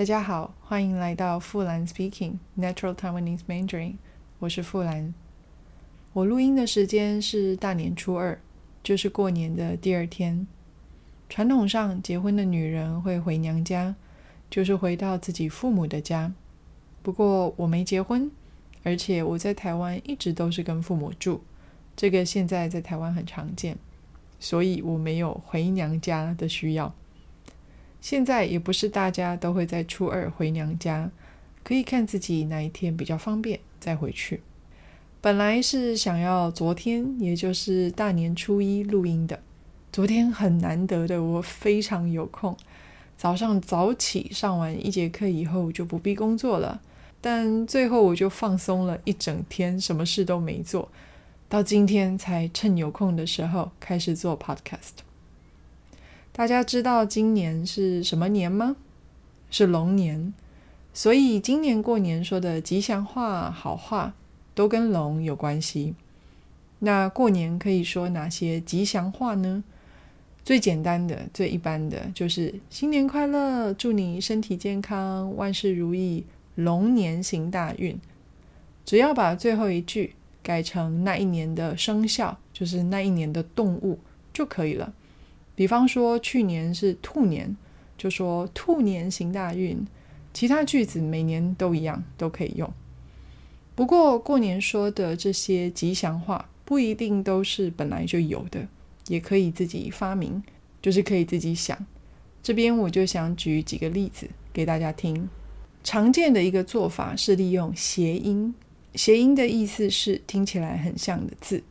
大家好，欢迎来到富兰 Speaking Natural Taiwanese Mandarin。我是富兰。我录音的时间是大年初二，就是过年的第二天。传统上，结婚的女人会回娘家，就是回到自己父母的家。不过我没结婚，而且我在台湾一直都是跟父母住，这个现在在台湾很常见，所以我没有回娘家的需要。现在也不是大家都会在初二回娘家，可以看自己哪一天比较方便再回去。本来是想要昨天，也就是大年初一录音的，昨天很难得的，我非常有空，早上早起上完一节课以后就不必工作了，但最后我就放松了一整天，什么事都没做，到今天才趁有空的时候开始做 podcast。大家知道今年是什么年吗？是龙年，所以今年过年说的吉祥话、好话都跟龙有关系。那过年可以说哪些吉祥话呢？最简单的、最一般的就是新年快乐，祝你身体健康，万事如意，龙年行大运。只要把最后一句改成那一年的生肖，就是那一年的动物就可以了。比方说，去年是兔年，就说兔年行大运。其他句子每年都一样，都可以用。不过过年说的这些吉祥话不一定都是本来就有的，也可以自己发明，就是可以自己想。这边我就想举几个例子给大家听。常见的一个做法是利用谐音，谐音的意思是听起来很像的字，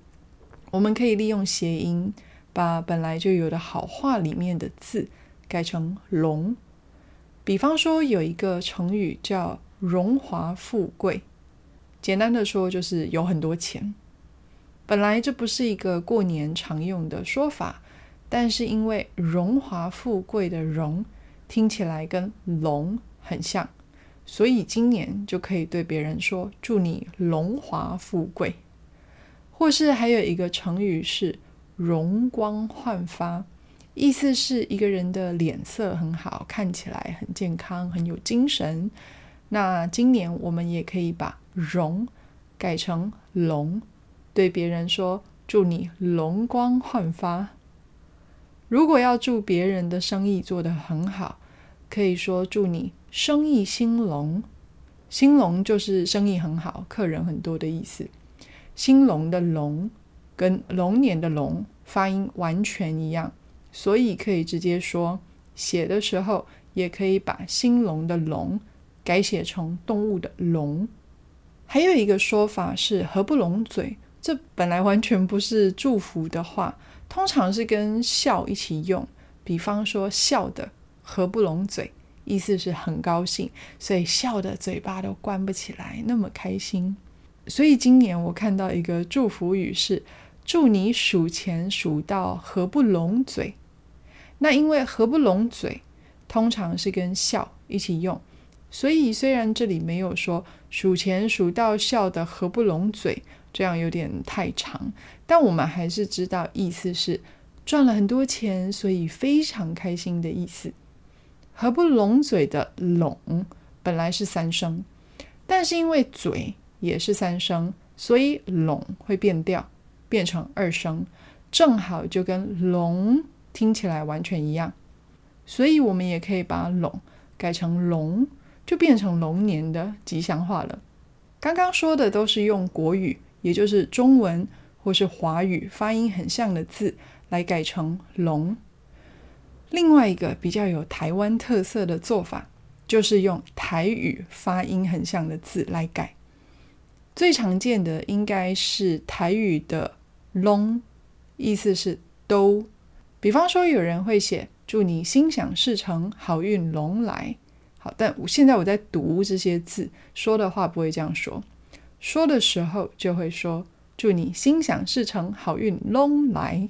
我们可以利用谐音。把本来就有的好话里面的字改成“龙”，比方说有一个成语叫“荣华富贵”，简单的说就是有很多钱。本来这不是一个过年常用的说法，但是因为“荣华富贵”的“荣”听起来跟“龙”很像，所以今年就可以对别人说“祝你龙华富贵”，或是还有一个成语是。容光焕发，意思是一个人的脸色很好，看起来很健康，很有精神。那今年我们也可以把“容”改成“龙”，对别人说：“祝你龙光焕发。”如果要祝别人的生意做得很好，可以说：“祝你生意兴隆。”兴隆就是生意很好，客人很多的意思。兴隆的“隆”。跟龙年的“龙”发音完全一样，所以可以直接说，写的时候也可以把兴隆的“隆”改写成动物的“龙”。还有一个说法是“合不拢嘴”，这本来完全不是祝福的话，通常是跟笑一起用。比方说，笑的合不拢嘴，意思是很高兴，所以笑的嘴巴都关不起来，那么开心。所以今年我看到一个祝福语是。祝你数钱数到合不拢嘴。那因为合不拢嘴，通常是跟笑一起用，所以虽然这里没有说数钱数到笑的合不拢嘴，这样有点太长，但我们还是知道意思是赚了很多钱，所以非常开心的意思。合不拢嘴的拢本来是三声，但是因为嘴也是三声，所以拢会变调。变成二声，正好就跟“龙”听起来完全一样，所以我们也可以把“龙”改成“龙”，就变成龙年的吉祥话了。刚刚说的都是用国语，也就是中文或是华语发音很像的字来改成“龙”。另外一个比较有台湾特色的做法，就是用台语发音很像的字来改。最常见的应该是台语的。龙意思是都，比方说有人会写“祝你心想事成，好运龙来”。好，但我现在我在读这些字，说的话不会这样说，说的时候就会说“祝你心想事成，好运龙来”。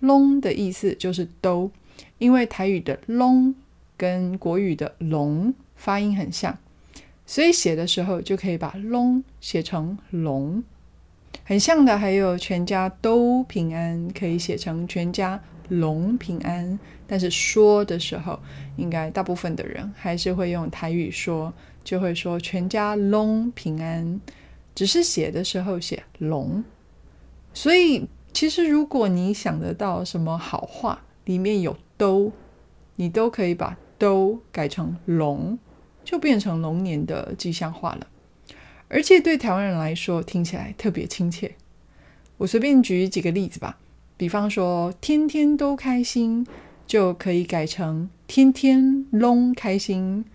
龙的意思就是都，因为台语的龙跟国语的龙发音很像，所以写的时候就可以把龙写成龙。很像的还有全家都平安，可以写成全家龙平安，但是说的时候，应该大部分的人还是会用台语说，就会说全家龙平安，只是写的时候写龙。所以其实如果你想得到什么好话，里面有都，你都可以把都改成龙，就变成龙年的吉祥话了。而且对台湾人来说，听起来特别亲切。我随便举几个例子吧，比方说“天天都开心”，就可以改成“天天拢开心”。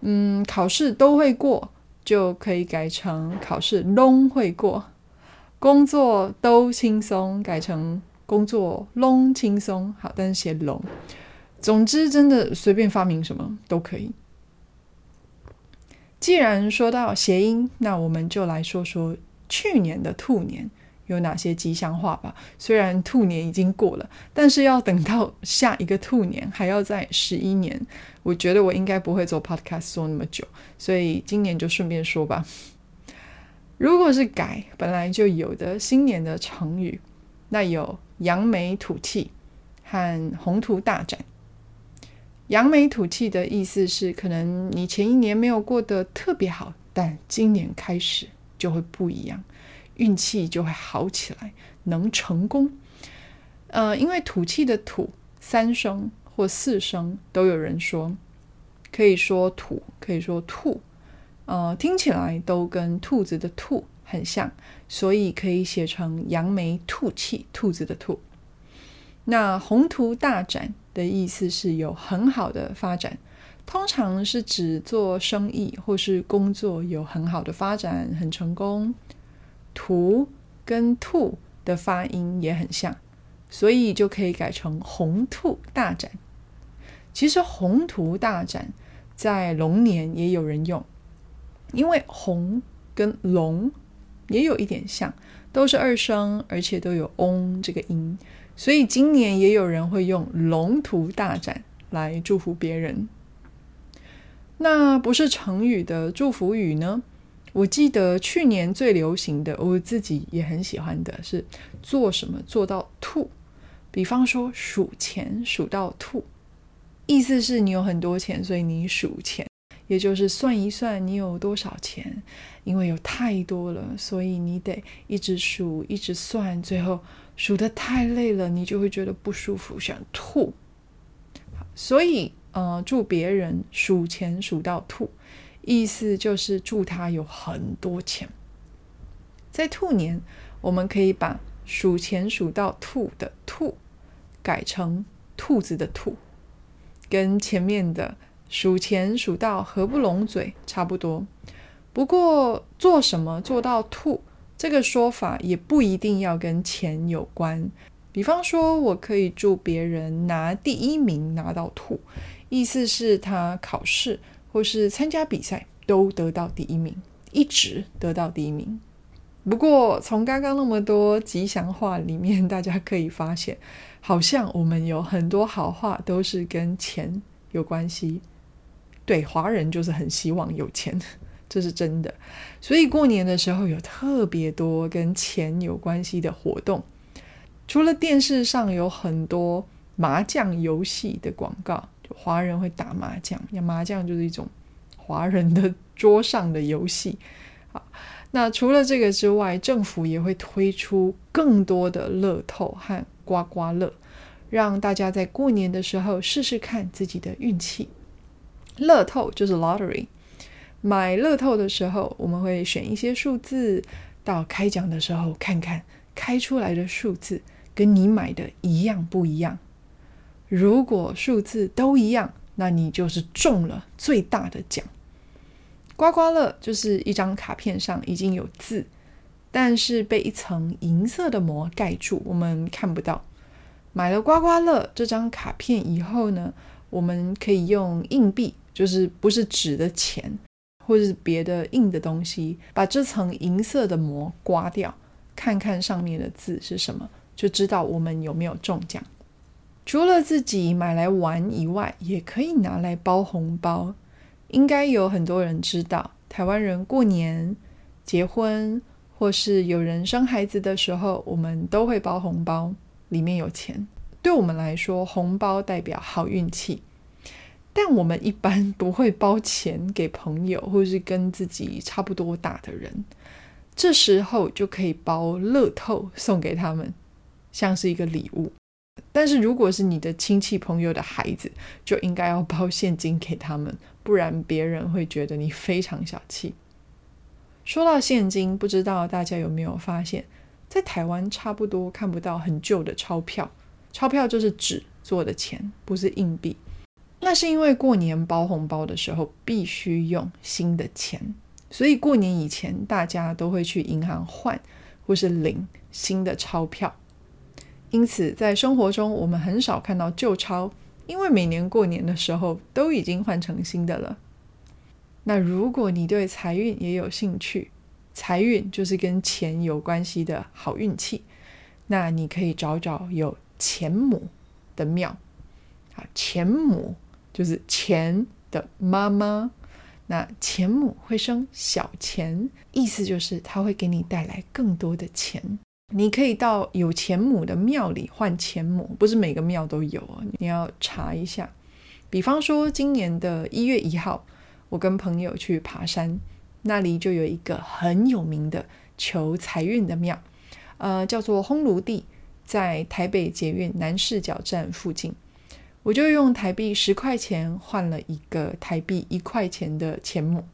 嗯，考试都会过，就可以改成“考试拢会过”。工作都轻松，改成“工作拢轻松”。好，但是写“龙”。总之，真的随便发明什么都可以。既然说到谐音，那我们就来说说去年的兔年。有哪些吉祥话吧？虽然兔年已经过了，但是要等到下一个兔年，还要在十一年。我觉得我应该不会做 podcast 做那么久，所以今年就顺便说吧。如果是改本来就有的新年的成语，那有扬眉吐气和宏图大展。扬眉吐气的意思是，可能你前一年没有过得特别好，但今年开始就会不一样。运气就会好起来，能成功。呃，因为吐气的吐三声或四声都有人说，可以说吐，可以说兔，呃，听起来都跟兔子的兔很像，所以可以写成扬眉吐气，兔子的兔。那宏图大展的意思是有很好的发展，通常是指做生意或是工作有很好的发展，很成功。图跟兔的发音也很像，所以就可以改成宏兔大展。其实宏图大展在龙年也有人用，因为宏跟龙也有一点像，都是二声，而且都有翁这个音，所以今年也有人会用龙图大展来祝福别人。那不是成语的祝福语呢？我记得去年最流行的，我自己也很喜欢的是做什么做到吐，比方说数钱数到吐，意思是你有很多钱，所以你数钱，也就是算一算你有多少钱，因为有太多了，所以你得一直数，一直算，最后数得太累了，你就会觉得不舒服，想吐。所以，呃，祝别人数钱数到吐。意思就是祝他有很多钱。在兔年，我们可以把数钱数到吐的“吐”改成兔子的“兔”，跟前面的数钱数到合不拢嘴差不多。不过，做什么做到吐这个说法也不一定要跟钱有关。比方说，我可以祝别人拿第一名拿到吐，意思是他考试。或是参加比赛都得到第一名，一直得到第一名。不过从刚刚那么多吉祥话里面，大家可以发现，好像我们有很多好话都是跟钱有关系。对，华人就是很希望有钱，这是真的。所以过年的时候有特别多跟钱有关系的活动，除了电视上有很多麻将游戏的广告。就华人会打麻将，那麻将就是一种华人的桌上的游戏。好，那除了这个之外，政府也会推出更多的乐透和刮刮乐，让大家在过年的时候试试看自己的运气。乐透就是 lottery，买乐透的时候，我们会选一些数字，到开奖的时候看看开出来的数字跟你买的一样不一样。如果数字都一样，那你就是中了最大的奖。刮刮乐就是一张卡片上已经有字，但是被一层银色的膜盖住，我们看不到。买了刮刮乐这张卡片以后呢，我们可以用硬币，就是不是纸的钱，或者是别的硬的东西，把这层银色的膜刮掉，看看上面的字是什么，就知道我们有没有中奖。除了自己买来玩以外，也可以拿来包红包。应该有很多人知道，台湾人过年、结婚或是有人生孩子的时候，我们都会包红包，里面有钱。对我们来说，红包代表好运气，但我们一般不会包钱给朋友或是跟自己差不多大的人。这时候就可以包乐透送给他们，像是一个礼物。但是如果是你的亲戚朋友的孩子，就应该要包现金给他们，不然别人会觉得你非常小气。说到现金，不知道大家有没有发现，在台湾差不多看不到很旧的钞票，钞票就是纸做的钱，不是硬币。那是因为过年包红包的时候必须用新的钱，所以过年以前大家都会去银行换或是领新的钞票。因此，在生活中我们很少看到旧钞，因为每年过年的时候都已经换成新的了。那如果你对财运也有兴趣，财运就是跟钱有关系的好运气，那你可以找找有钱母的庙。啊，钱母就是钱的妈妈，那钱母会生小钱，意思就是它会给你带来更多的钱。你可以到有钱母的庙里换钱母，不是每个庙都有啊，你要查一下。比方说，今年的一月一号，我跟朋友去爬山，那里就有一个很有名的求财运的庙，呃，叫做烘炉地，在台北捷运南市角站附近。我就用台币十块钱换了一个台币一块钱的钱母。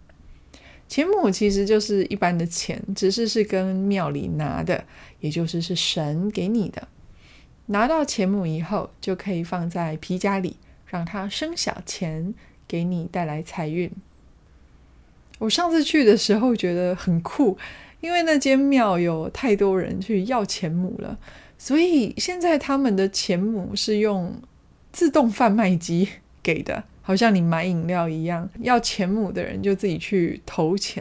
钱母其实就是一般的钱，只是是跟庙里拿的，也就是是神给你的。拿到钱母以后，就可以放在皮夹里，让它生小钱，给你带来财运。我上次去的时候觉得很酷，因为那间庙有太多人去要钱母了，所以现在他们的钱母是用自动贩卖机给的。好像你买饮料一样，要钱母的人就自己去投钱，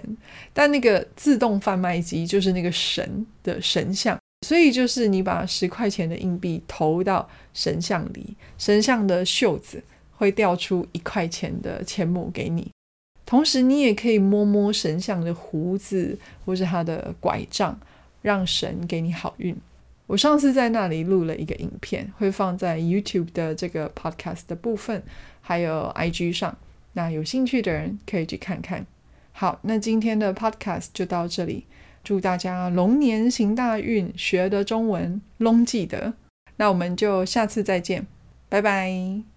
但那个自动贩卖机就是那个神的神像，所以就是你把十块钱的硬币投到神像里，神像的袖子会掉出一块钱的钱母给你，同时你也可以摸摸神像的胡子或是他的拐杖，让神给你好运。我上次在那里录了一个影片，会放在 YouTube 的这个 Podcast 的部分，还有 IG 上。那有兴趣的人可以去看看。好，那今天的 Podcast 就到这里。祝大家龙年行大运，学得中文，龙记得。那我们就下次再见，拜拜。